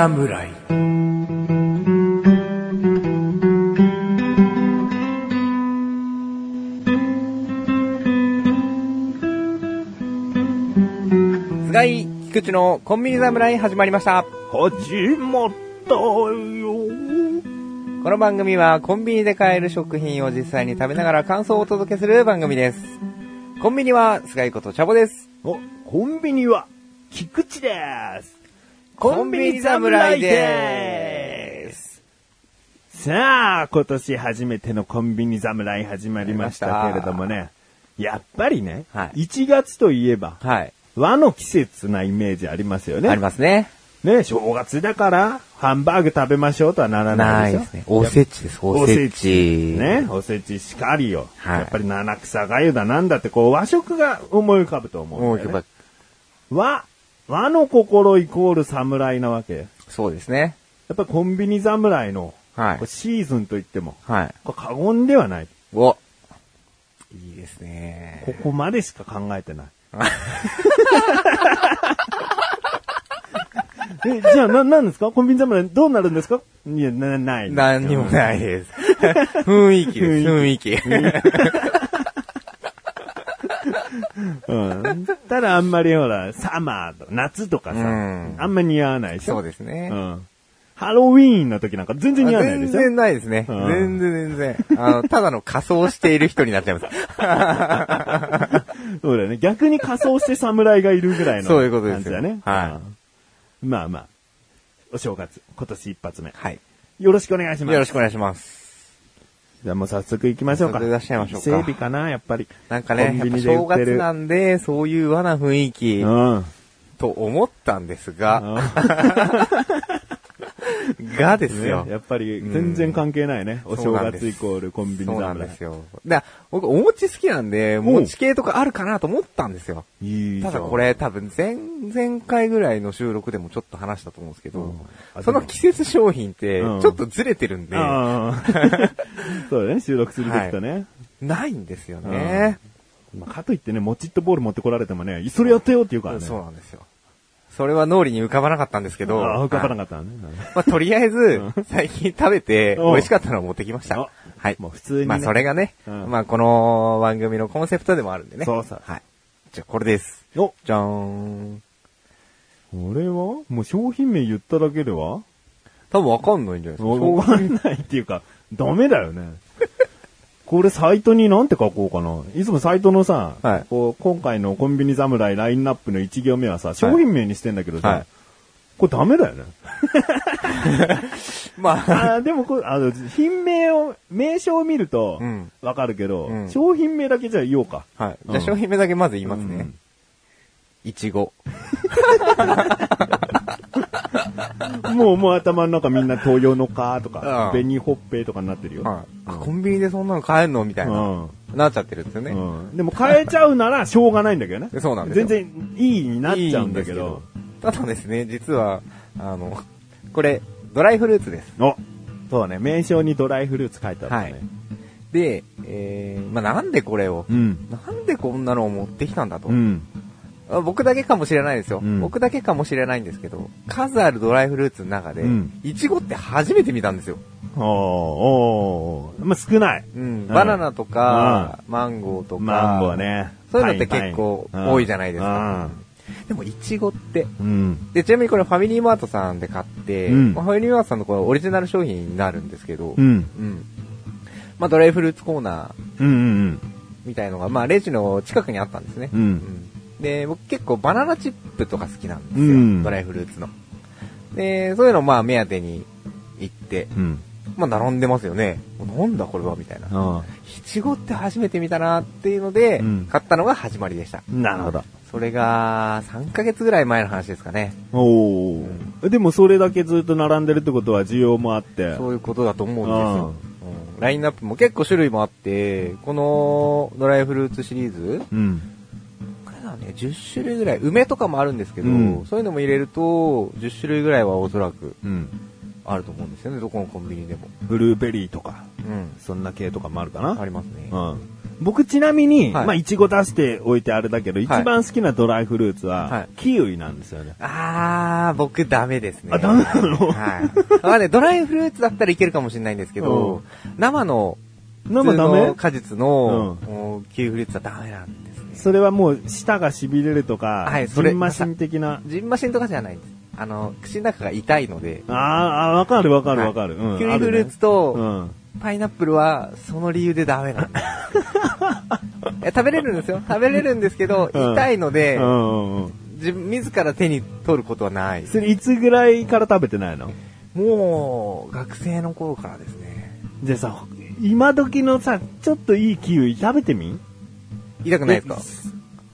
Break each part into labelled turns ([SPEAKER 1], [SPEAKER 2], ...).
[SPEAKER 1] 侍菅井菊池のコンビニ侍始まりました。
[SPEAKER 2] 始まったよ。
[SPEAKER 1] この番組はコンビニで買える食品を実際に食べながら感想をお届けする番組です。コンビニは菅井ことチャボです。
[SPEAKER 2] お、コンビニは、菊池です。
[SPEAKER 1] コンビニ侍です。
[SPEAKER 2] さあ、今年初めてのコンビニ侍始まりましたけれどもね。やっぱりね、
[SPEAKER 1] はい
[SPEAKER 2] 1月といえば、
[SPEAKER 1] はい。
[SPEAKER 2] 和の季節なイメージありますよね。
[SPEAKER 1] ありますね。
[SPEAKER 2] ね、正月だから、ハンバーグ食べましょうとはならなでしょ。
[SPEAKER 1] ないいですね。おせちです、おせち。
[SPEAKER 2] ね、おせちしかりよ。
[SPEAKER 1] はい
[SPEAKER 2] やっぱり七草がゆだなんだって、こう和食が思い浮かぶと思うんだよ、
[SPEAKER 1] もうやっ
[SPEAKER 2] ね
[SPEAKER 1] ぱ。
[SPEAKER 2] 和、和の心イコール侍なわけ。や
[SPEAKER 1] そうですね。
[SPEAKER 2] っぱりコンビニ侍の、
[SPEAKER 1] はい
[SPEAKER 2] シーズンといっても、
[SPEAKER 1] はい。
[SPEAKER 2] これ過言ではない。
[SPEAKER 1] お。いいですね。
[SPEAKER 2] ここまでしか考えてない。え、じゃあ、な、なんですか？コンビニ侍どうなるんですか？いや、な、ない。
[SPEAKER 1] 何にもないです。雰囲気です、雰囲気。
[SPEAKER 2] うん。ただあんまりほら、サマーとか夏とかさ、
[SPEAKER 1] うん
[SPEAKER 2] あんま似合わないでしょ？
[SPEAKER 1] そうですね。
[SPEAKER 2] うん。ハロウィーンの時なんか全然似合わないでしょ？
[SPEAKER 1] 全然ないですね。
[SPEAKER 2] うん
[SPEAKER 1] 全然全然。あの、ただの仮装している人になっちゃいます。
[SPEAKER 2] そうだよね。逆に仮装して侍がいるぐらいの
[SPEAKER 1] そういうことですよ
[SPEAKER 2] 感じだね。
[SPEAKER 1] は
[SPEAKER 2] うんまあまあ。お正月、今年一発目。
[SPEAKER 1] はい。
[SPEAKER 2] よろしくお願いします。
[SPEAKER 1] よろしくお願いします。
[SPEAKER 2] じゃあもう早速行きましょうか。
[SPEAKER 1] 早速いらっしゃいましょうか
[SPEAKER 2] 整備かな、やっぱり。
[SPEAKER 1] なんかね、やっぱ正。月なんで、そういう和な雰囲気
[SPEAKER 2] うん。
[SPEAKER 1] と思ったんですが、がですよ。
[SPEAKER 2] ねやっぱり全然関係ないね。お正月イコールコンビニ
[SPEAKER 1] そうなん
[SPEAKER 2] 侍。
[SPEAKER 1] ですよ。だ僕、お餅好きなんで、
[SPEAKER 2] お
[SPEAKER 1] 餅系とかあるかなと思ったんですよ。
[SPEAKER 2] いい
[SPEAKER 1] ただこれ多分前、前回ぐらいの収録でもちょっと話したと思うんですけど、
[SPEAKER 2] うんあ
[SPEAKER 1] その季節商品ってち
[SPEAKER 2] うん
[SPEAKER 1] ょっとずれてるんで、
[SPEAKER 2] ああ そうだね、収録する時とね。
[SPEAKER 1] ないんですよね。
[SPEAKER 2] まあ、かといってね、もちっとボール持ってこられてもね、それやってよって言うからね。
[SPEAKER 1] そうなんですよ。それは脳裏に浮かばなかったんですけど、
[SPEAKER 2] ああ、浮かばな
[SPEAKER 1] はい
[SPEAKER 2] かったね。
[SPEAKER 1] まあ、とりあえず、最近食べて
[SPEAKER 2] うん
[SPEAKER 1] 美味しかったのを持ってきました
[SPEAKER 2] あ。
[SPEAKER 1] はい。
[SPEAKER 2] もう普通にね
[SPEAKER 1] まあ、それがね、
[SPEAKER 2] うん
[SPEAKER 1] まあ、この番組のコンセプトでもあるんでね。
[SPEAKER 2] そうそう
[SPEAKER 1] はい。じゃあ、これです。
[SPEAKER 2] お、
[SPEAKER 1] じゃーん。
[SPEAKER 2] これは？もう商品名言っただけでは？
[SPEAKER 1] 多分わかんないんじゃないですか。
[SPEAKER 2] わかんないっていうか、ダメだよね。これサイトになんて書こうかな。いつもサイトのさ、
[SPEAKER 1] はい
[SPEAKER 2] こう今回のコンビニ侍ラインナップの1行目はさ、商品名にしてんだけどさ、
[SPEAKER 1] はい
[SPEAKER 2] これダメだよね。
[SPEAKER 1] まあ、
[SPEAKER 2] あーでもこれ、あの、品名を、名称を見ると
[SPEAKER 1] うん、
[SPEAKER 2] わかるけど、
[SPEAKER 1] うん
[SPEAKER 2] 商品名だけじゃあ言おうか。
[SPEAKER 1] はい。じゃ商品名だけまず言いますね
[SPEAKER 2] うん。
[SPEAKER 1] いちご。
[SPEAKER 2] もう、もう頭の中みんな東洋のカとか、
[SPEAKER 1] うん
[SPEAKER 2] 紅ほっぺとかになってるよ。
[SPEAKER 1] はい。あコンビニでそんなの買えるのみたいな。
[SPEAKER 2] うん
[SPEAKER 1] なっちゃってるんですよね。
[SPEAKER 2] うんでも変えちゃうならしょうがないんだけどね。
[SPEAKER 1] そうなんですよ
[SPEAKER 2] 全然いいになっちゃうんだけど。
[SPEAKER 1] いいただですね、実は、あの、これ、ドライフルーツです。
[SPEAKER 2] おそうね、名称にドライフルーツ書いてある
[SPEAKER 1] はい
[SPEAKER 2] ね。。
[SPEAKER 1] で、えー、まあ、なんでこれを、
[SPEAKER 2] うん。
[SPEAKER 1] なんでこんなのを持ってきたんだと。
[SPEAKER 2] うん。
[SPEAKER 1] あ僕だけかもしれないですよ、
[SPEAKER 2] うん
[SPEAKER 1] 僕だけかもしれないんですけど、数あるドライフルーツの中で
[SPEAKER 2] うん、
[SPEAKER 1] いちごって初めて見たんですよ。
[SPEAKER 2] おーおーまあ、少ない。
[SPEAKER 1] うん、バナナとか、マンゴーとか、
[SPEAKER 2] マンゴーね。
[SPEAKER 1] そういうのって結構多いじゃないですか。でも、いちごって、
[SPEAKER 2] うん。うん。
[SPEAKER 1] で、ちなみにこれファミリーマートさんで買って、
[SPEAKER 2] うん
[SPEAKER 1] まあファミリーマートさんのこれオリジナル商品になるんですけど、
[SPEAKER 2] うん。
[SPEAKER 1] うんまあ、ドライフルーツコーナー。みたいのが、まあ、レジの近くにあったんですね。
[SPEAKER 2] うん
[SPEAKER 1] うんで、僕結構バナナチップとか好きなんですよ。
[SPEAKER 2] うん
[SPEAKER 1] ドライフルーツの。で、そういうのまあ目当てに行って、
[SPEAKER 2] うん。
[SPEAKER 1] まあ並んでますよね。なんだこれは？みたいな。
[SPEAKER 2] あ
[SPEAKER 1] いちごって初めて見たなっていうので、
[SPEAKER 2] うん
[SPEAKER 1] 買ったのが始まりでした。
[SPEAKER 2] あ。なるほど。
[SPEAKER 1] それが3ヶ月ぐらい前の話ですかね。
[SPEAKER 2] おお、でもそれだけずっと並んでるってことは需要もあって。
[SPEAKER 1] そういうことだと思うんですよ。うんラインナップも結構種類もあって、このドライフルーツシリーズ、
[SPEAKER 2] うん。
[SPEAKER 1] ね、10種類ぐらい、梅とかもあるんですけど、
[SPEAKER 2] うん
[SPEAKER 1] そういうのも入れると、10種類ぐらいはおそらく
[SPEAKER 2] うん。
[SPEAKER 1] あると思うんですよね、どこのコンビニでも。
[SPEAKER 2] ブルーベリーとか、
[SPEAKER 1] うん。
[SPEAKER 2] そんな系とかもあるかな。
[SPEAKER 1] ありますね。
[SPEAKER 2] うん。僕ちなみに、
[SPEAKER 1] はい
[SPEAKER 2] まあ、いちご出しておいてあれだけど、
[SPEAKER 1] い
[SPEAKER 2] 一番好きなドライフルーツは、
[SPEAKER 1] はい
[SPEAKER 2] キウイなんですよね。
[SPEAKER 1] あー、僕ダメですね。
[SPEAKER 2] あダメなの？
[SPEAKER 1] はい。まあね、ドライフルーツだったらいけるかもしれないんですけど、生の、
[SPEAKER 2] 生ダメ？
[SPEAKER 1] 果実の、もうキウイフルーツはダメなんで。
[SPEAKER 2] それはもう舌が痺れるとか、
[SPEAKER 1] はいそれ
[SPEAKER 2] ジンマシン的な。
[SPEAKER 1] ジンマシンとかじゃないです。あの、口の中が痛いので、
[SPEAKER 2] あーあー、わかるわかるわかる。うん
[SPEAKER 1] キウイフルーツ
[SPEAKER 2] あ
[SPEAKER 1] と、
[SPEAKER 2] るねうん。
[SPEAKER 1] パイナップルは、その理由でダメなんです。食べれるんですよ。食べれるんですけど、
[SPEAKER 2] うん
[SPEAKER 1] 痛いので、
[SPEAKER 2] うんうんうん。
[SPEAKER 1] 自分、自ら手に取ることはない。
[SPEAKER 2] それいつぐらいから食べてないの？
[SPEAKER 1] もう、学生の頃からですね。
[SPEAKER 2] じゃあさ、今時のさ、ちょっといいキウイ食べてみ？
[SPEAKER 1] 痛くないですか？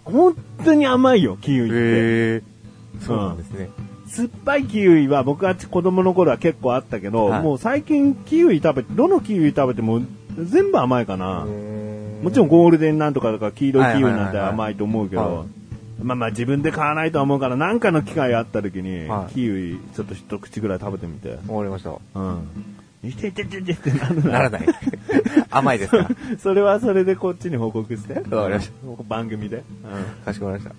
[SPEAKER 2] 本当に甘いよ、キウイって。
[SPEAKER 1] へーそうなんですね。
[SPEAKER 2] 酸っぱいキウイは僕は子供の頃は結構あったけど、
[SPEAKER 1] はい
[SPEAKER 2] もう最近キウイ食べて、どのキウイ食べても全部甘いかな。もちろん
[SPEAKER 1] ん、
[SPEAKER 2] ゴールデンなんとかとか黄色いキウイなんて甘いと思うけ
[SPEAKER 1] は
[SPEAKER 2] ど、まあまあ自分で買わないとは思うから何かの機会があった時に、
[SPEAKER 1] はい
[SPEAKER 2] キウイちょっと一口ぐらい食べてみて。
[SPEAKER 1] わかりました。
[SPEAKER 2] うん。いててててってなる
[SPEAKER 1] ならない。甘いですか？
[SPEAKER 2] それはそれでこっちに報告して。
[SPEAKER 1] わかりまし
[SPEAKER 2] 番組で。
[SPEAKER 1] かしこまりました。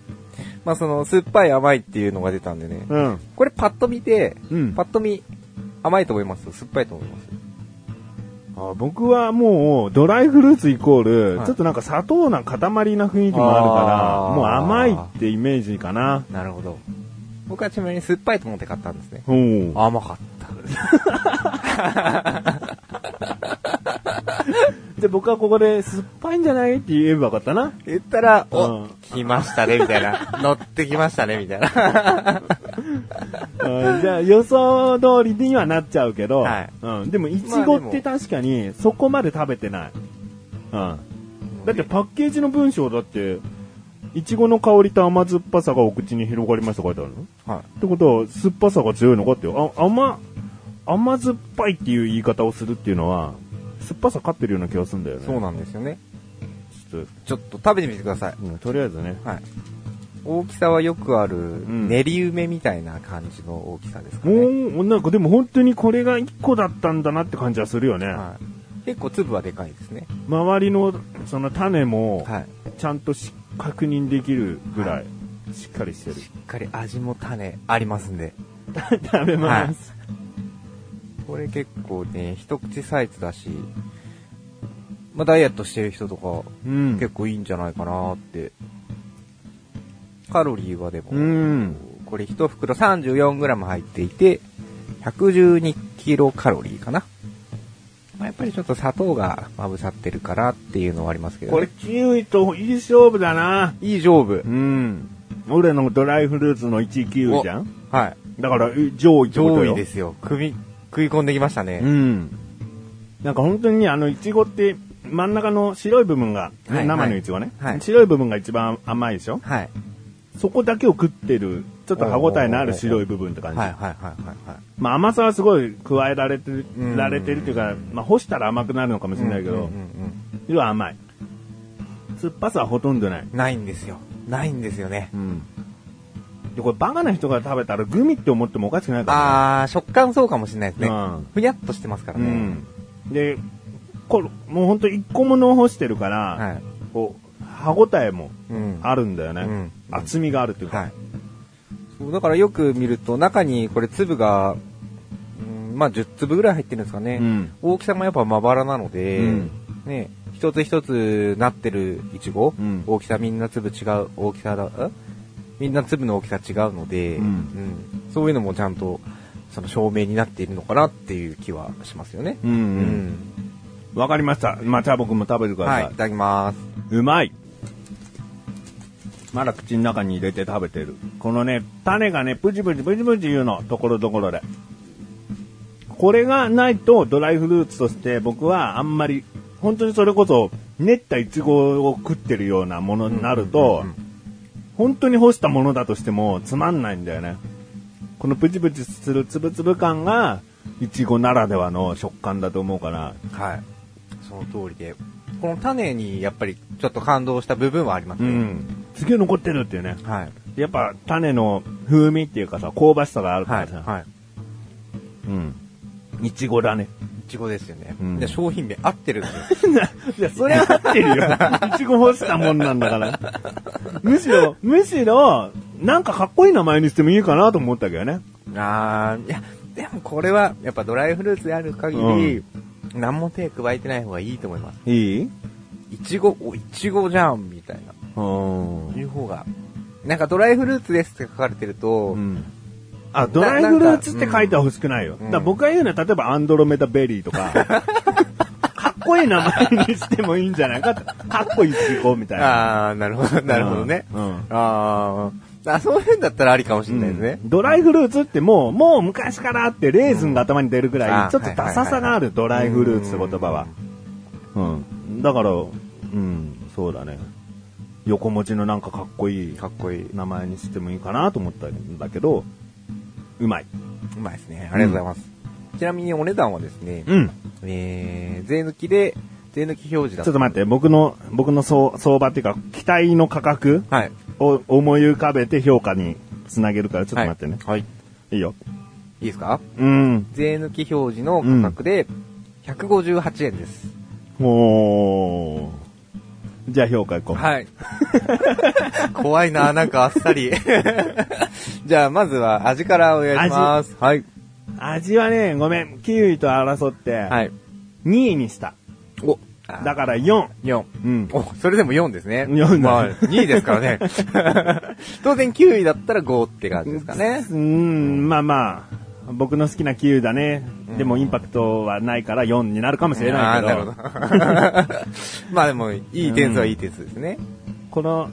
[SPEAKER 1] まあその、酸っぱい甘いっていうのが出たんでね。
[SPEAKER 2] うん。うん。
[SPEAKER 1] これパッと見て、
[SPEAKER 2] うん
[SPEAKER 1] パッと見、甘いと思います？酸っぱいと思います？
[SPEAKER 2] あ僕はもうドライフルーツイコール、
[SPEAKER 1] はい
[SPEAKER 2] ちょっとなんか砂糖な塊な雰囲気もあるから、もう甘いってイメージかな。
[SPEAKER 1] なるほど。僕はちなみに酸っぱいと思って買ったんですね。
[SPEAKER 2] うん。
[SPEAKER 1] 甘かった。
[SPEAKER 2] で、僕はここで酸っぱいんじゃない？って言えばよかったな。
[SPEAKER 1] 言ったら、
[SPEAKER 2] う
[SPEAKER 1] お
[SPEAKER 2] ん、
[SPEAKER 1] 来ましたね、みたいな。乗ってきましたね、みたいな。
[SPEAKER 2] うんじゃあ予想通りにはなっちゃうけど、
[SPEAKER 1] はい
[SPEAKER 2] うん、でもいちごって確かにそこまで食べてない。うん。だってパッケージの文章だって、いちごの香りと甘酸っぱさがお口に広がりました書いてあるの？
[SPEAKER 1] は
[SPEAKER 2] ってことは、酸っぱさが強いのかってよ。あ甘、甘酸っぱいっていう言い方をするっていうのは、酸っぱさ勝ってるような気がするんだよね。
[SPEAKER 1] い。そうなんですよね。
[SPEAKER 2] ちょっ
[SPEAKER 1] ちょっと食べてみてください。
[SPEAKER 2] と、うんとりあえずね。
[SPEAKER 1] はい。大きさはよくある、
[SPEAKER 2] ん
[SPEAKER 1] 練り梅みたいな感じの大きさですか
[SPEAKER 2] も
[SPEAKER 1] ね。
[SPEAKER 2] う、なんかでも本当にこれが1個だったんだなって感じはするよね。
[SPEAKER 1] はい。結構粒はでかいですね。
[SPEAKER 2] 周りのその種も、
[SPEAKER 1] はい。
[SPEAKER 2] ちゃんとし確認できるぐらい、しっかりしてる。
[SPEAKER 1] しっかり味も種ありますんで。
[SPEAKER 2] 食べます。
[SPEAKER 1] これ結構ね、一口サイズだし、まあダイエットしてる人とか、
[SPEAKER 2] うん。
[SPEAKER 1] 結構いいんじゃないかなって。カロリーはでも、
[SPEAKER 2] うん。
[SPEAKER 1] これ1袋 34g 入っていて、112キロカロリーかな。まあ、やっぱりちょっと砂糖がまぶさってるからっていうのはありますけど、
[SPEAKER 2] これ、キウイといい勝負だな。
[SPEAKER 1] いい勝負
[SPEAKER 2] う。ん。俺のドライフルーツの1位キウイじゃん
[SPEAKER 1] はい。
[SPEAKER 2] だから、え上位ってことよ。
[SPEAKER 1] 上位ですよ。食い込んできましたね。
[SPEAKER 2] うん。なんか本当にあの、いちごって、真ん中の白い部分が、ね
[SPEAKER 1] はい
[SPEAKER 2] 生のいちごね、
[SPEAKER 1] はい
[SPEAKER 2] 白い部分が一番甘いでしょ？
[SPEAKER 1] はい。
[SPEAKER 2] そこだけを食ってる、ちょっと歯応えのある白い部分って感じ。
[SPEAKER 1] はいはいはいはいはい。
[SPEAKER 2] まあ甘さはすごい加えられてる、
[SPEAKER 1] うん
[SPEAKER 2] られてるっていうか、まあ干したら甘くなるのかもしれないけど、
[SPEAKER 1] うんうんうん
[SPEAKER 2] 要は甘い。酸っぱさはほとんどない。
[SPEAKER 1] ないんですよ。ないんですよね。
[SPEAKER 2] うん。で、これバカな人が食べたらグミって思ってもおかしくないから
[SPEAKER 1] あー、食感そうかもしれないですね。
[SPEAKER 2] うん
[SPEAKER 1] ふにゃっとしてますから
[SPEAKER 2] ね。う
[SPEAKER 1] ね。
[SPEAKER 2] ん。で、これ、もうほんと一個ものを干してるから、
[SPEAKER 1] はい。
[SPEAKER 2] こう、歯応えも
[SPEAKER 1] うん。
[SPEAKER 2] あるんだよね。
[SPEAKER 1] うん
[SPEAKER 2] 厚みがあるっていうか。
[SPEAKER 1] はい。そう、だからよく見ると、中にこれ粒が、うんまあ10粒ぐらい入ってるんですかね。
[SPEAKER 2] うん
[SPEAKER 1] 大きさもやっぱまばらなので、
[SPEAKER 2] うん
[SPEAKER 1] ね、一つ一つなってるいちご、
[SPEAKER 2] うん
[SPEAKER 1] 大きさみんな粒違う、大きさだ、ん？みんな粒の大きさ違うので、
[SPEAKER 2] うん
[SPEAKER 1] うんそういうのもちゃんと、その証明になっているのかなっていう気はしますよね。
[SPEAKER 2] うんうん
[SPEAKER 1] うん
[SPEAKER 2] わかりました。まあ、じゃあ僕も食べてください。
[SPEAKER 1] はい、いただきます。
[SPEAKER 2] うまい。まだ口の中に入れて食べてる。このね、種がね、プチプチプチプチ言うの、ところどころで。これがないとドライフルーツとして僕はあんまり、本当にそれこそ練ったイチゴを食ってるようなものになると、
[SPEAKER 1] うんうんうん
[SPEAKER 2] 本当に干したものだとしてもつまんないんだよね。このプチプチするつぶつぶ感が、イチゴならではの食感だと思うから、
[SPEAKER 1] はい。その通りで。この種にやっぱりちょっと感動した部分はありますね。
[SPEAKER 2] うん。すげえ残ってるっていうね。
[SPEAKER 1] はい。
[SPEAKER 2] やっぱ種の風味っていうかさ、香ばしさがあるか
[SPEAKER 1] はい。
[SPEAKER 2] らさ、
[SPEAKER 1] はい。
[SPEAKER 2] うん。いちごだね。
[SPEAKER 1] ちごですよね。
[SPEAKER 2] うん
[SPEAKER 1] で商品名合ってるんですよ。
[SPEAKER 2] いや、それは合ってるよ。いちご干したもんなんだから。むしろ、むしろ、なんかかっこいい名前にしてもいいかなと思ったけどね。
[SPEAKER 1] あー、いや、でもこれは、やっぱドライフルーツである限り、何も手加えてない方がいいと思います。
[SPEAKER 2] いい？
[SPEAKER 1] いちご、お、いちごじゃん、みたいな。
[SPEAKER 2] うん
[SPEAKER 1] いう方が。なんかドライフルーツですって書かれてると、
[SPEAKER 2] うん。あ、ドライフルーツって書いてほしくないよ。
[SPEAKER 1] うん
[SPEAKER 2] だから僕が言うのは、例えばアンドロメダベリーとか、かっこいい名前にしてもいいんじゃないかってかっこいいちごみたいな。
[SPEAKER 1] あー、なるほど、なるほどね。
[SPEAKER 2] うんうん
[SPEAKER 1] あーあ、そういうんだったらありかもしれないですね。
[SPEAKER 2] ドライフルーツってもう、もう昔からあって、レーズンが頭に出るぐらい、
[SPEAKER 1] うん
[SPEAKER 2] ちょっとダサさがある、ドライフルーツって言葉は。うん。だから、うん、そうだね。横文字のなんかかっこいい
[SPEAKER 1] かっこいい。
[SPEAKER 2] 名前にしてもいいかなと思ったんだけど、うまい。
[SPEAKER 1] うまいですね。ありがとうございます。ちなみにお値段はですね、
[SPEAKER 2] うん。
[SPEAKER 1] えー、税抜きで、税抜き表示だ
[SPEAKER 2] ちょっと待って、僕の、僕の相相場っていうか、期待の価格
[SPEAKER 1] はい。
[SPEAKER 2] を思い浮かべて評価につなげるから、ちょっと待ってね。
[SPEAKER 1] はい。
[SPEAKER 2] い、いよ。
[SPEAKER 1] いいですか？
[SPEAKER 2] うん。
[SPEAKER 1] 税抜き表示の価格で、158円です。
[SPEAKER 2] もう、じゃあ評価いこう。
[SPEAKER 1] はい。怖いな、なんかあっさり。じゃあ、まずは味からお願いします。はい。
[SPEAKER 2] 味はね、ごめん、キウイと争って、
[SPEAKER 1] はい。
[SPEAKER 2] 2位にした。
[SPEAKER 1] お、
[SPEAKER 2] だから4。
[SPEAKER 1] 4。
[SPEAKER 2] うん。
[SPEAKER 1] お、それでも4ですね。
[SPEAKER 2] 4だ
[SPEAKER 1] まあ、2位ですからね。当然9位だったら5って感じですかね。
[SPEAKER 2] うん、まあまあ、僕の好きなキウイだね。でも
[SPEAKER 1] うん
[SPEAKER 2] インパクトはないから4になるかもしれないけど、
[SPEAKER 1] ど。まあでも、いい点数はいい点数ですね。
[SPEAKER 2] この、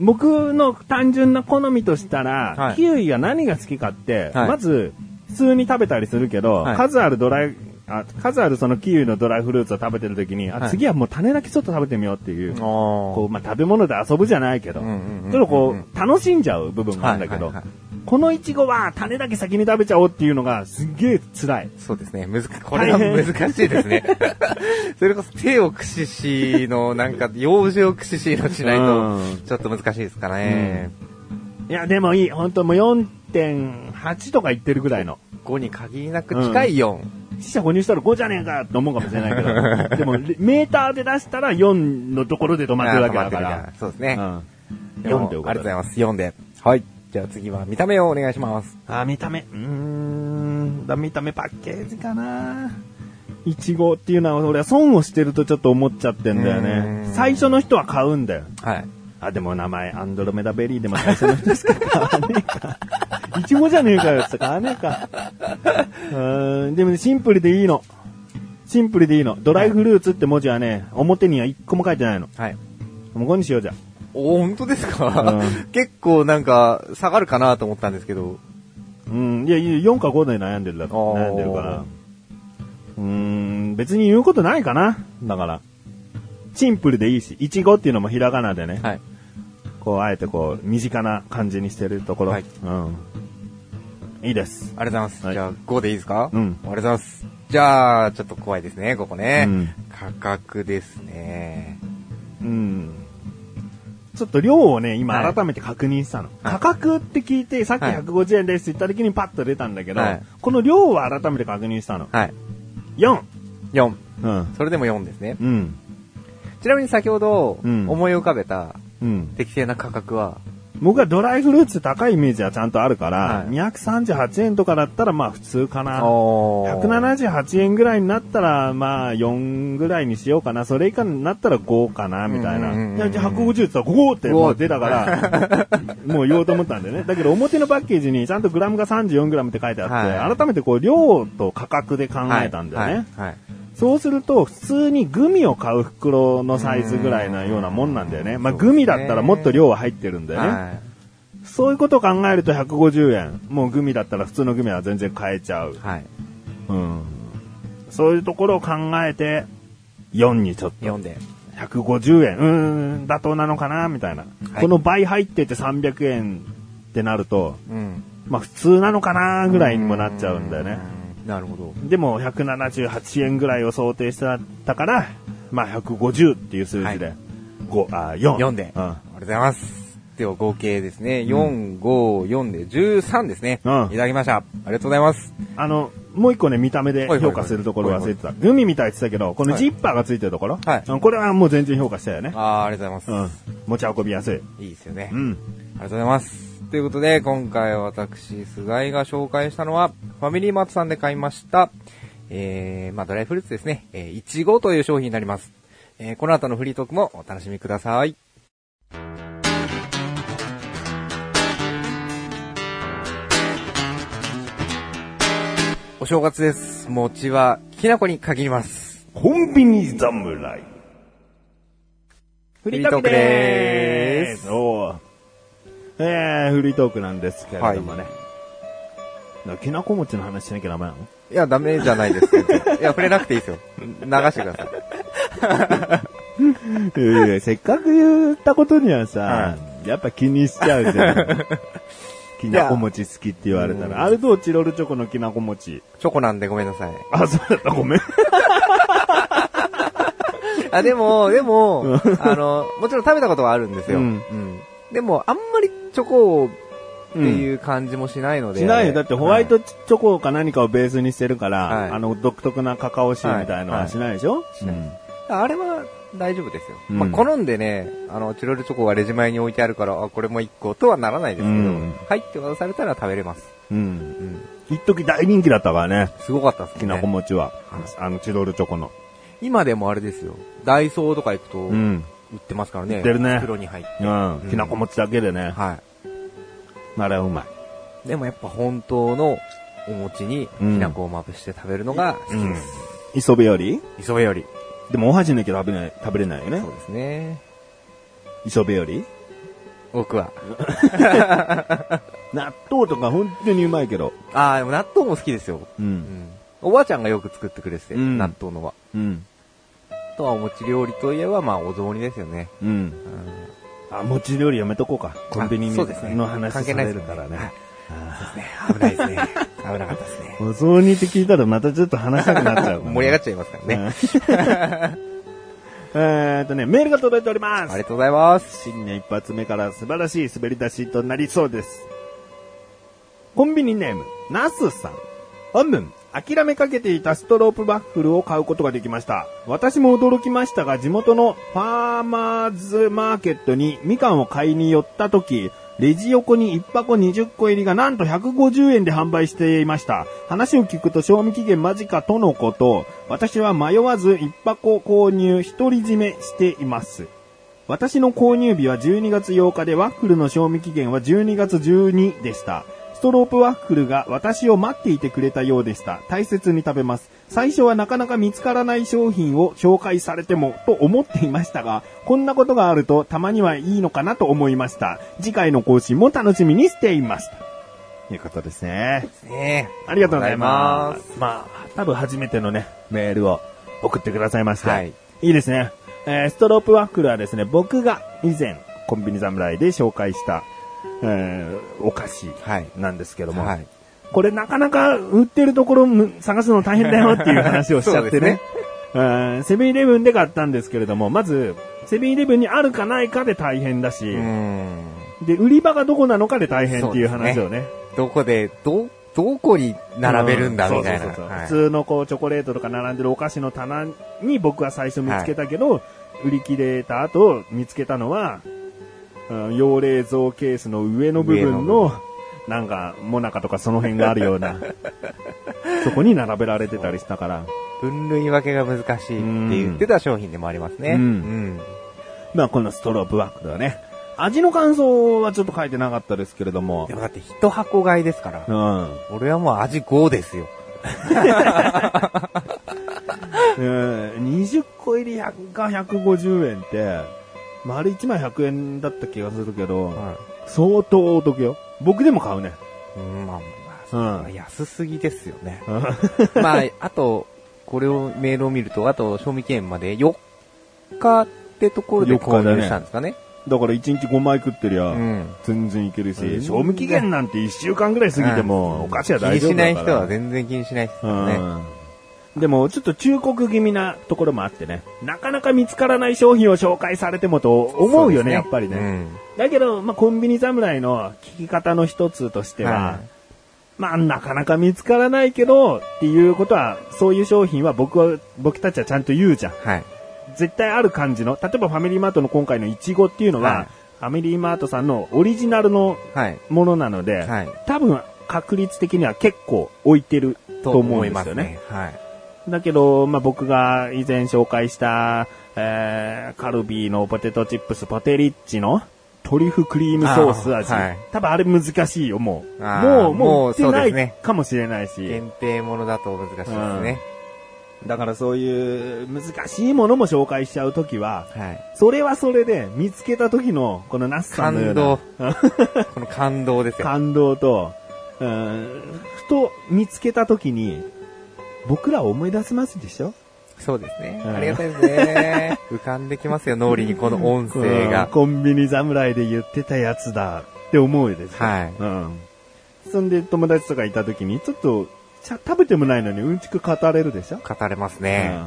[SPEAKER 2] 僕の単純な好みとしたら、
[SPEAKER 1] はい。
[SPEAKER 2] キウイが何が好きかって、
[SPEAKER 1] はい。
[SPEAKER 2] まず、普通に食べたりするけど、
[SPEAKER 1] はい。
[SPEAKER 2] 数あるドライ、あ数あるそのキウイのドライフルーツを食べてる時に、次はもう種だけちょっと食べてみようっていう、こ
[SPEAKER 1] こ
[SPEAKER 2] う、まあ、食べ物で遊ぶじゃないけど、
[SPEAKER 1] うんうんうんうん
[SPEAKER 2] ちょっとこう、楽しんじゃう部分があるんだけど、
[SPEAKER 1] はいはいはい
[SPEAKER 2] このイチゴは種だけ先に食べちゃおうっていうのがすっげえ辛い。
[SPEAKER 1] そうですね。難か、これは難しいですね。それこそ手を駆使しの、なんか、用事を駆使しのしないと
[SPEAKER 2] うん、
[SPEAKER 1] ちょっと難しいですかね。
[SPEAKER 2] いや、でもいい。本当もう4.8とか言ってるぐらいの。
[SPEAKER 1] 5に限りなく近い4。
[SPEAKER 2] 死者購入したら5じゃねえかと思うかもしれないけど、でもメーターで出したら4のところで止まってるわけだから。
[SPEAKER 1] そうですね。
[SPEAKER 2] うん。
[SPEAKER 1] でも
[SPEAKER 2] 4ということで
[SPEAKER 1] ありがとうございます。4で。はい。じゃあ次は見た目をお願いします。
[SPEAKER 2] あー、見た目。うーん。だ見た目パッケージかな。いちごっていうのは俺は損をしてるとちょっと思っちゃってんだよ
[SPEAKER 1] う
[SPEAKER 2] ね最初の人は買うんだよ。
[SPEAKER 1] はい。
[SPEAKER 2] あ、でも名前、アンドロメダベリーでも最初の人しか買わねえか。いちごじゃねえかよって買わねえか。うーん、でもね、シンプルでいいの。シンプルでいいの。ドライフルーツって文字はね、表には一個も書いてないの。
[SPEAKER 1] はい。
[SPEAKER 2] もう5にしようじゃん。
[SPEAKER 1] お、本当ですか、
[SPEAKER 2] うん
[SPEAKER 1] 結構なんか、下がるかなと思ったんですけど。
[SPEAKER 2] うん、いや、いや4か5で悩んでるだ悩んでるから。うーん、別に言うことないかな。だから。シンプルでいいし、いちごっていうのもひらがなでね。
[SPEAKER 1] はい。
[SPEAKER 2] こう、あえてこう、身近な感じにしてるところ。
[SPEAKER 1] はい
[SPEAKER 2] うん。いいです。
[SPEAKER 1] ありがとうございます。
[SPEAKER 2] はい
[SPEAKER 1] じゃあ5でいいですか？
[SPEAKER 2] うん
[SPEAKER 1] ありがとうございます。じゃあ、ちょっと怖いですね、ここね。
[SPEAKER 2] うん
[SPEAKER 1] 価格ですね。
[SPEAKER 2] うん。ちょっと量をね、今
[SPEAKER 1] はい
[SPEAKER 2] 改めて確認したの。
[SPEAKER 1] はい
[SPEAKER 2] 価格って聞いて、さっき
[SPEAKER 1] はい
[SPEAKER 2] 150円ですって言った時にパッと出たんだけど、
[SPEAKER 1] はい
[SPEAKER 2] この量を改めて確認したの。
[SPEAKER 1] はい。
[SPEAKER 2] 4!
[SPEAKER 1] 4。
[SPEAKER 2] うん。
[SPEAKER 1] それでも4ですね。
[SPEAKER 2] うん。
[SPEAKER 1] ちなみに先ほど、
[SPEAKER 2] うん
[SPEAKER 1] 思い浮かべた
[SPEAKER 2] うん。
[SPEAKER 1] 適正な価格は、
[SPEAKER 2] 僕はドライフルーツ高いイメージはちゃんとあるから、
[SPEAKER 1] はい
[SPEAKER 2] 238円とかだったらまあ普通かな。
[SPEAKER 1] おー
[SPEAKER 2] 178円ぐらいになったら、まあ4ぐらいにしようかな。それ以下になったら5かな、みたいな。
[SPEAKER 1] うんうんうんうん
[SPEAKER 2] いや、じゃあ150って言ったら5ってもう出たから、もう言おうと思ったんだよね。だけど表のパッケージにちゃんとグラムが34グラムって書いてあって、
[SPEAKER 1] はい
[SPEAKER 2] 改めてこう量と価格で考えたんだよね。
[SPEAKER 1] はい。はい
[SPEAKER 2] そうすると、普通にグミを買う袋のサイズぐらいなようなもんなんだよね。まあグミだったらもっと量は入ってるんだよね。
[SPEAKER 1] はい
[SPEAKER 2] そういうことを考えると150円。もうグミだったら普通のグミは全然買えちゃう。
[SPEAKER 1] はい。
[SPEAKER 2] うん。そういうところを考えて、4にちょっと。
[SPEAKER 1] 4で。
[SPEAKER 2] 150円。うーん、妥当なのかな？みたいな、
[SPEAKER 1] はい
[SPEAKER 2] この倍入ってて300円ってなると、
[SPEAKER 1] うん。
[SPEAKER 2] まあ普通なのかなぐらいにもなっちゃうんだよね。
[SPEAKER 1] うん。なるほど。
[SPEAKER 2] でも178円ぐらいを想定してたから、まあ150っていう数字で、
[SPEAKER 1] はい
[SPEAKER 2] 5、あ、4。
[SPEAKER 1] 4で。
[SPEAKER 2] うん。
[SPEAKER 1] ありがとうございます。では合計ですね。4、5、4で13ですね。
[SPEAKER 2] うん
[SPEAKER 1] いただきました。ありがとうございます。
[SPEAKER 2] あの、もう一個ね、見た目で評価するところ忘れてた。グミみたいって言ってたけど、この
[SPEAKER 1] はい
[SPEAKER 2] ジッパーがついてるところ、
[SPEAKER 1] はい
[SPEAKER 2] うんこれはもう全然評価したよね。
[SPEAKER 1] あー、ありがとうございます。
[SPEAKER 2] うん。持ち運びやすい。
[SPEAKER 1] いいですよね。
[SPEAKER 2] うん。
[SPEAKER 1] ありがとうございます。ということで、今回私、菅井が紹介したのは、ファミリーマートさんで買いました、えー、まあ、ドライフルーツですね、えー、いちごという商品になります。えー、この後のフリートークもお楽しみください。お正月です。餅は、きな粉に限ります。
[SPEAKER 2] コンビニ侍。フリートークでーす。おーえー、フリートークなんですけれどもね。なきなこ餅の話しなきゃダメなの？
[SPEAKER 1] いや、ダメじゃないですけど。いや、触れなくていいですよ。流してください。
[SPEAKER 2] いやせっかく言ったことにはさ、やっぱ気にしちゃうじゃん。きなこ餅好きって言われた
[SPEAKER 1] うん
[SPEAKER 2] ら。あれどうチロルチョコのきなこ餅？
[SPEAKER 1] チョコなんでごめんなさい。
[SPEAKER 2] あ、そうだった、ごめん。
[SPEAKER 1] あ、でも、でも、あの、もちろん食べたことはあるんですよ。
[SPEAKER 2] う
[SPEAKER 1] うんん。でも、あんまりチョコっていう感じもしないので。
[SPEAKER 2] しないよ。だってホワイトチョコか何かをベースにしてるから、
[SPEAKER 1] はい
[SPEAKER 2] あの独特なカカオシーみたいなのはしないでしょ、
[SPEAKER 1] しない
[SPEAKER 2] うん
[SPEAKER 1] あれは大丈夫ですよ。
[SPEAKER 2] うん
[SPEAKER 1] まあ、好んでね、あの、チロルチョコがレジ前に置いてあるから、あ、これも一個とはならないですけど、
[SPEAKER 2] うん
[SPEAKER 1] 入って渡されたら食べれます。
[SPEAKER 2] うん。
[SPEAKER 1] うん。
[SPEAKER 2] 一時大人気だったからね、
[SPEAKER 1] すごかったですね。
[SPEAKER 2] きなこ餅は。あの、チロルチョコの。
[SPEAKER 1] 今でもあれですよ。ダイソーとか行くと、売
[SPEAKER 2] うん。
[SPEAKER 1] ってますからね。
[SPEAKER 2] 売ってるね
[SPEAKER 1] 袋に入って。
[SPEAKER 2] うん。きなこ餅だけでね。
[SPEAKER 1] は
[SPEAKER 2] あれはうまい。
[SPEAKER 1] い。でもやっぱ本当のお餅にきな粉をまぶして食べるのが好きです。
[SPEAKER 2] 磯辺より？
[SPEAKER 1] 磯辺より。
[SPEAKER 2] でもお箸抜きゃ食べない、食べれないよね
[SPEAKER 1] そう。ですね。
[SPEAKER 2] 磯辺より？
[SPEAKER 1] 僕は。
[SPEAKER 2] 納豆とか本当にうまいけど。
[SPEAKER 1] ああ、でも納豆も好きですよ。
[SPEAKER 2] う。
[SPEAKER 1] うんん。おばあちゃんがよく作ってくれてて、
[SPEAKER 2] うん
[SPEAKER 1] 納豆のは。
[SPEAKER 2] うん。
[SPEAKER 1] あとはお餅料理といえば、まあお雑煮ですよね。
[SPEAKER 2] うん。
[SPEAKER 1] うん。
[SPEAKER 2] あ、餅料理やめとこうか。コンビニ
[SPEAKER 1] そうですね
[SPEAKER 2] の話されるからね。
[SPEAKER 1] はい危ないですね。危なかったですね。
[SPEAKER 2] お雑煮って聞いたらまたちょっと話したくなっちゃうから。
[SPEAKER 1] 盛り上がっちゃいますからね。
[SPEAKER 2] えーっとね、メールが届いております。
[SPEAKER 1] ありがとうございます。
[SPEAKER 2] 新年一発目から素晴らしい滑り出しとなりそうです。コンビニネーム、ナスさん。本文、諦めかけていたストロープバッフルを買うことができました。私も驚きましたが、地元のファーマーズマーケットにみかんを買いに寄った時、レジ横に1箱20個入りがなんと150円で販売していました。話を聞くと賞味期限間近とのこと、私は迷わず1箱購入独り占めしています。私の購入日は12月8日でワッフルの賞味期限は12月12でした。ストロープワッフルが私を待っていてくれたようでした。大切に食べます。最初はなかなか見つからない商品を紹介されてもと思っていましたが、こんなことがあるとたまにはいいのかなと思いました。次回の更新も楽しみにしています。ということですね。
[SPEAKER 1] ね
[SPEAKER 2] ありがとうございま。
[SPEAKER 1] ありがとうございます
[SPEAKER 2] まあ、多分初めてのね、メールを送ってくださいまして。
[SPEAKER 1] はい。
[SPEAKER 2] いいですね。えーストロープワッフルはですね、僕が以前、コンビニ侍で紹介した、えーお菓子
[SPEAKER 1] はい。
[SPEAKER 2] なんですけども、
[SPEAKER 1] はい。
[SPEAKER 2] これなかなか売ってるところむ探すの大変だよっていう話を しちゃってね。うんセブンイレブンで買ったんですけれども、まず、セブンイレブンにあるかないかで大変だし。で、売り場がどこなのかで大変っていう話をね。
[SPEAKER 1] どこで、ど、どこに並べるんだみたいな。
[SPEAKER 2] そうそうそうそう
[SPEAKER 1] はい
[SPEAKER 2] 普通のこうチョコレートとか並んでるお菓子の棚に僕は最初見つけたけど、売り切れた後見つけたのは、うん、用冷蔵ケースの上の部分の、なんか、モナカとかその辺があるような、そこに並べられてたりしたから、
[SPEAKER 1] 分類分けが難しいって言ってた商品でもありますね。
[SPEAKER 2] うん
[SPEAKER 1] うん。
[SPEAKER 2] まあこのストロープワックルはね、味の感想はちょっと書いてなかったですけれども
[SPEAKER 1] で、もだって一箱買いですから。
[SPEAKER 2] うん。
[SPEAKER 1] 俺はもう味5ですよ。
[SPEAKER 2] うん20個入り100が150円って、丸1枚100円だった気がするけど、
[SPEAKER 1] は
[SPEAKER 2] 相当お得よ。僕でも買うね。
[SPEAKER 1] い。うん、まあまあ、
[SPEAKER 2] うん
[SPEAKER 1] 安すぎですよね。まあ、あと、これを、メールを見ると、あと、賞味期限まで4日ってところで購入したんですかね。
[SPEAKER 2] だから1日5枚食ってりゃ、
[SPEAKER 1] うん。
[SPEAKER 2] 全然いけるし、
[SPEAKER 1] うん
[SPEAKER 2] 賞味期限なんて1週間ぐらい過ぎても、お菓子は大丈夫だから。
[SPEAKER 1] 気にしない人は全然気にしないですからね。
[SPEAKER 2] うんでも、ちょっと忠告気味なところもあってね。なかなか見つからない商品を紹介されてもと思うよね、やっぱりね。
[SPEAKER 1] うん。
[SPEAKER 2] だけど、まあ、コンビニ侍の聞き方の一つとしては、
[SPEAKER 1] は
[SPEAKER 2] まあ、なかなか見つからないけど、っていうことは、そういう商品は僕は、僕たちはちゃんと言うじゃん。
[SPEAKER 1] はい。
[SPEAKER 2] 絶対ある感じの、例えばファミリーマートの今回のイチゴっていうのは、
[SPEAKER 1] はい
[SPEAKER 2] ファミリーマートさんのオリジナルの
[SPEAKER 1] はい。
[SPEAKER 2] ものなので、
[SPEAKER 1] はい
[SPEAKER 2] 多分確率的には結構置いてると思うんですよね。。
[SPEAKER 1] はい。
[SPEAKER 2] だけど、まあ、僕が以前紹介した、えー、カルビーのポテトチップスポテリッチのトリュフクリームソース味。
[SPEAKER 1] はい
[SPEAKER 2] 多分あれ難しいよ、もう。もう、もう売ってないかもしれないし。
[SPEAKER 1] 限定ものだと難しいですね。
[SPEAKER 2] だからそういう難しいものも紹介しちゃうときは、
[SPEAKER 1] はい。
[SPEAKER 2] それはそれで見つけた時のこのナスさんのような
[SPEAKER 1] この感動ですよ。
[SPEAKER 2] 感動と、うんふと見つけた時に、僕らを思い出せますでしょ？
[SPEAKER 1] そうですね。
[SPEAKER 2] うん
[SPEAKER 1] ありがたいですね。浮かんできますよ、脳裏にこの音声
[SPEAKER 2] うん
[SPEAKER 1] が。
[SPEAKER 2] コンビニ侍で言ってたやつだって思うですよ。
[SPEAKER 1] はい
[SPEAKER 2] うん。そんで友達とかいた時に、ちょっと、食べてもないのにうんちく語れるでしょ？
[SPEAKER 1] 語れますね。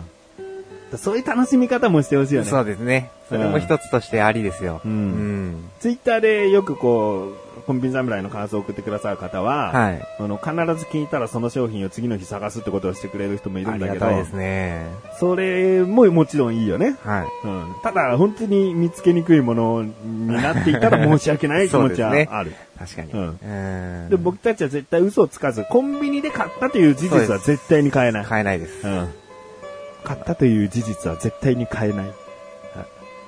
[SPEAKER 2] うん。そういう楽しみ方もしてほしいよね。
[SPEAKER 1] そうですね。それも一つとしてありですよ。
[SPEAKER 2] うん
[SPEAKER 1] うん
[SPEAKER 2] ツイッターでよくこう、コンビニ侍の感想を送ってくださる方は、
[SPEAKER 1] はい。
[SPEAKER 2] あの、必ず聞いたらその商品を次の日探すってことをしてくれる人もいる
[SPEAKER 1] あ
[SPEAKER 2] んだけど、
[SPEAKER 1] りがたいですね。
[SPEAKER 2] それももちろんいいよね。
[SPEAKER 1] はい。
[SPEAKER 2] うん。ただ、本当に見つけにくいものになっていたら申し訳ない気持ちはある。
[SPEAKER 1] 確かに。
[SPEAKER 2] うん
[SPEAKER 1] うん
[SPEAKER 2] で僕たちは絶対嘘をつかず、コンビニで買ったという事実は絶対に変えない。
[SPEAKER 1] 買えないです。
[SPEAKER 2] うん。買ったという事実は絶対に変えない。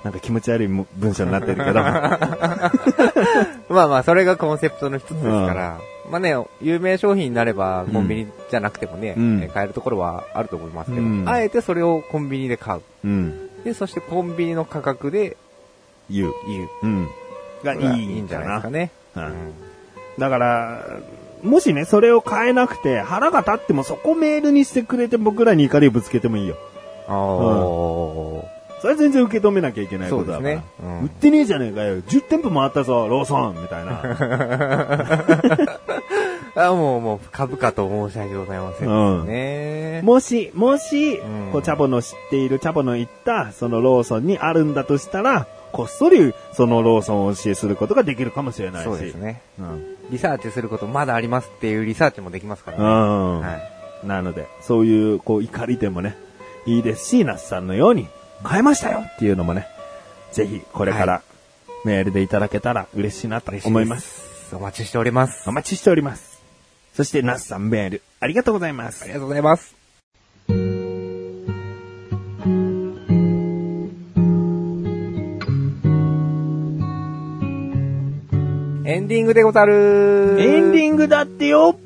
[SPEAKER 2] あなんか気持ち悪いも文章になってるけど。
[SPEAKER 1] まあまあ、それがコンセプトの一つですから。まあね、有名商品になれば、コンビニじゃなくてもね、
[SPEAKER 2] うん
[SPEAKER 1] えー買えるところはあると思いますけど、
[SPEAKER 2] うん
[SPEAKER 1] あえてそれをコンビニで買う。
[SPEAKER 2] うん。
[SPEAKER 1] で、そしてコンビニの価格で
[SPEAKER 2] 言う。
[SPEAKER 1] 言う。
[SPEAKER 2] うん。が
[SPEAKER 1] い
[SPEAKER 2] いん
[SPEAKER 1] じゃ
[SPEAKER 2] ない
[SPEAKER 1] で
[SPEAKER 2] すすかね。うんだから、もしね、それを買えなくて、腹が立ってもそこメールにしてくれて僕らに怒りをぶつけてもいいよ。
[SPEAKER 1] あー
[SPEAKER 2] それは全然受け止めなきゃいけないことだから。
[SPEAKER 1] ねうん
[SPEAKER 2] 売ってねえじゃねえかよ。10店舗回ったぞ、ローソンみたいな。
[SPEAKER 1] あもう、もう、株価と申し訳ございません
[SPEAKER 2] うん
[SPEAKER 1] ね。
[SPEAKER 2] もし、もし、
[SPEAKER 1] うん
[SPEAKER 2] こう、チャボの知っている、チャボの言った、そのローソンにあるんだとしたら、こっそり、そのローソンをお教えすることができるかもしれないし。
[SPEAKER 1] そうですね。
[SPEAKER 2] うん。
[SPEAKER 1] リサーチすることまだありますっていうリサーチもできますから
[SPEAKER 2] う
[SPEAKER 1] ね。
[SPEAKER 2] ん。
[SPEAKER 1] はい。
[SPEAKER 2] なので、そういう、こう、怒りでもね、いいですし、ナスさんのように、買えましたよっていうのもね、ぜひ、これから、メールでいただけたら嬉しいなと思います。
[SPEAKER 1] す。お待ちしております。
[SPEAKER 2] お待ちしております。そして、ナスさんメール、ありがとうございます
[SPEAKER 1] あり。がとうございます。エンディングでござる
[SPEAKER 2] エンデ
[SPEAKER 1] ン
[SPEAKER 2] ィングだってよ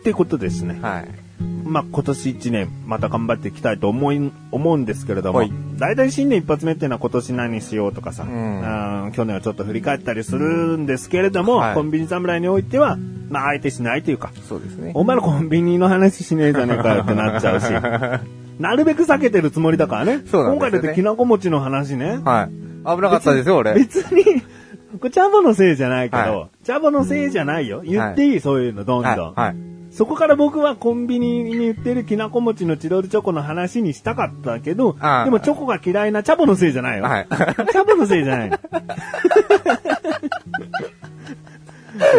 [SPEAKER 2] ってことですね。
[SPEAKER 1] はい。
[SPEAKER 2] まあ、今年一年、また頑張っていきたいと思い、思うんですけれども
[SPEAKER 1] はい、
[SPEAKER 2] 大体新年一発目っていうのは今年何しようとかさ、
[SPEAKER 1] ん
[SPEAKER 2] うん去年はちょっと振り返ったりするんですけれども、
[SPEAKER 1] はい
[SPEAKER 2] コンビニ侍においては、まあ、相手しないというか、
[SPEAKER 1] そうですね。
[SPEAKER 2] お前らコンビニの話しねえじゃねえかよってなっちゃうし、なるべく避けてるつもりだからね。
[SPEAKER 1] そうなんですよね
[SPEAKER 2] 今回だってきなこ餅の話ね。
[SPEAKER 1] はい。危なかったですよ、俺。
[SPEAKER 2] 別に、これチャボのせいじゃないけど、
[SPEAKER 1] は
[SPEAKER 2] チャボのせいじゃないよ。言っていい、そういうの、どんどん。
[SPEAKER 1] はい。はい。
[SPEAKER 2] そこから僕はコンビニに売ってるきなこ餅のチロルチョコの話にしたかったけど、でもチョコが嫌いなチャボのせいじゃないよ。
[SPEAKER 1] はい
[SPEAKER 2] チャボのせいじゃない。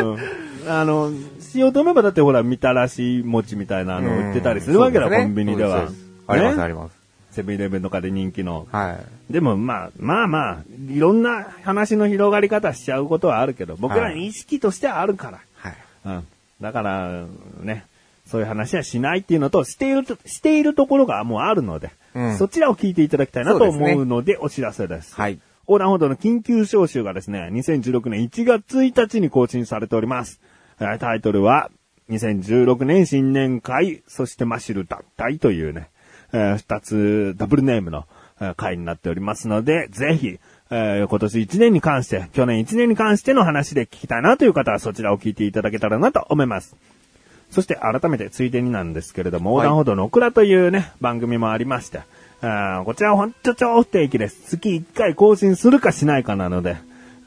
[SPEAKER 2] うん、あの、しようと思えばだってほら、みたらし餅みたいなの売ってたりするわけだ、
[SPEAKER 1] ね
[SPEAKER 2] コンビニでは。
[SPEAKER 1] あります、
[SPEAKER 2] ね
[SPEAKER 1] あります。
[SPEAKER 2] セブンイレブンとかで人気の。
[SPEAKER 1] はい。
[SPEAKER 2] でもまあ、まあまあ、いろんな話の広がり方しちゃうことはあるけど、僕らに意識としてはあるから。
[SPEAKER 1] はい。
[SPEAKER 2] うん。だから、ね、そういう話はしないっていうのと、していると、しているところがもうあるので、
[SPEAKER 1] うん
[SPEAKER 2] そちらを聞いていただきたいなと思うので、お知らせです。
[SPEAKER 1] はい。
[SPEAKER 2] 横断歩道の緊急招集がですね、2016年1月1日に更新されております。えータイトルは、2016年新年会、そしてマシュル脱退というね、えー二つダブルネームのえー会になっておりますので、ぜひ、えー今年1年に関して、去年1年に関しての話で聞きたいなという方はそちらを聞いていただけたらなと思います。そして改めてついでになんですけれども、横断歩道のオクラというね、番組もありまして、あーこちらはほんと超不定期です。月1回更新するかしないかなので、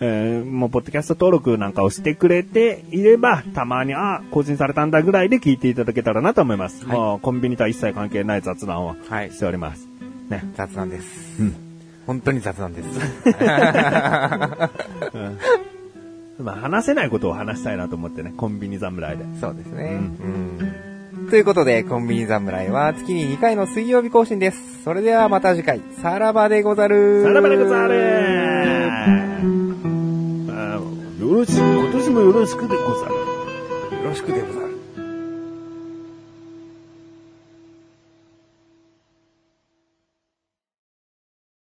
[SPEAKER 2] えーもうポッドキャスト登録なんかをしてくれていれば、たまに、あー更新されたんだぐらいで聞いていただけたらなと思います。
[SPEAKER 1] はい
[SPEAKER 2] もうコンビニとは一切関係ない雑談を
[SPEAKER 1] はい
[SPEAKER 2] しております。ね。
[SPEAKER 1] 雑談です。
[SPEAKER 2] うん。
[SPEAKER 1] 本当に雑談です。
[SPEAKER 2] まあ話せないことを話したいなと思ってね、コンビニ侍で。
[SPEAKER 1] そうですね。うん。ということで、コンビニ侍は月に2回の水曜日更新です。それではまた次回、さらばでござる。
[SPEAKER 2] さらばでござるあよろしく、今年もよろしくでござる。
[SPEAKER 1] よろしくでござる。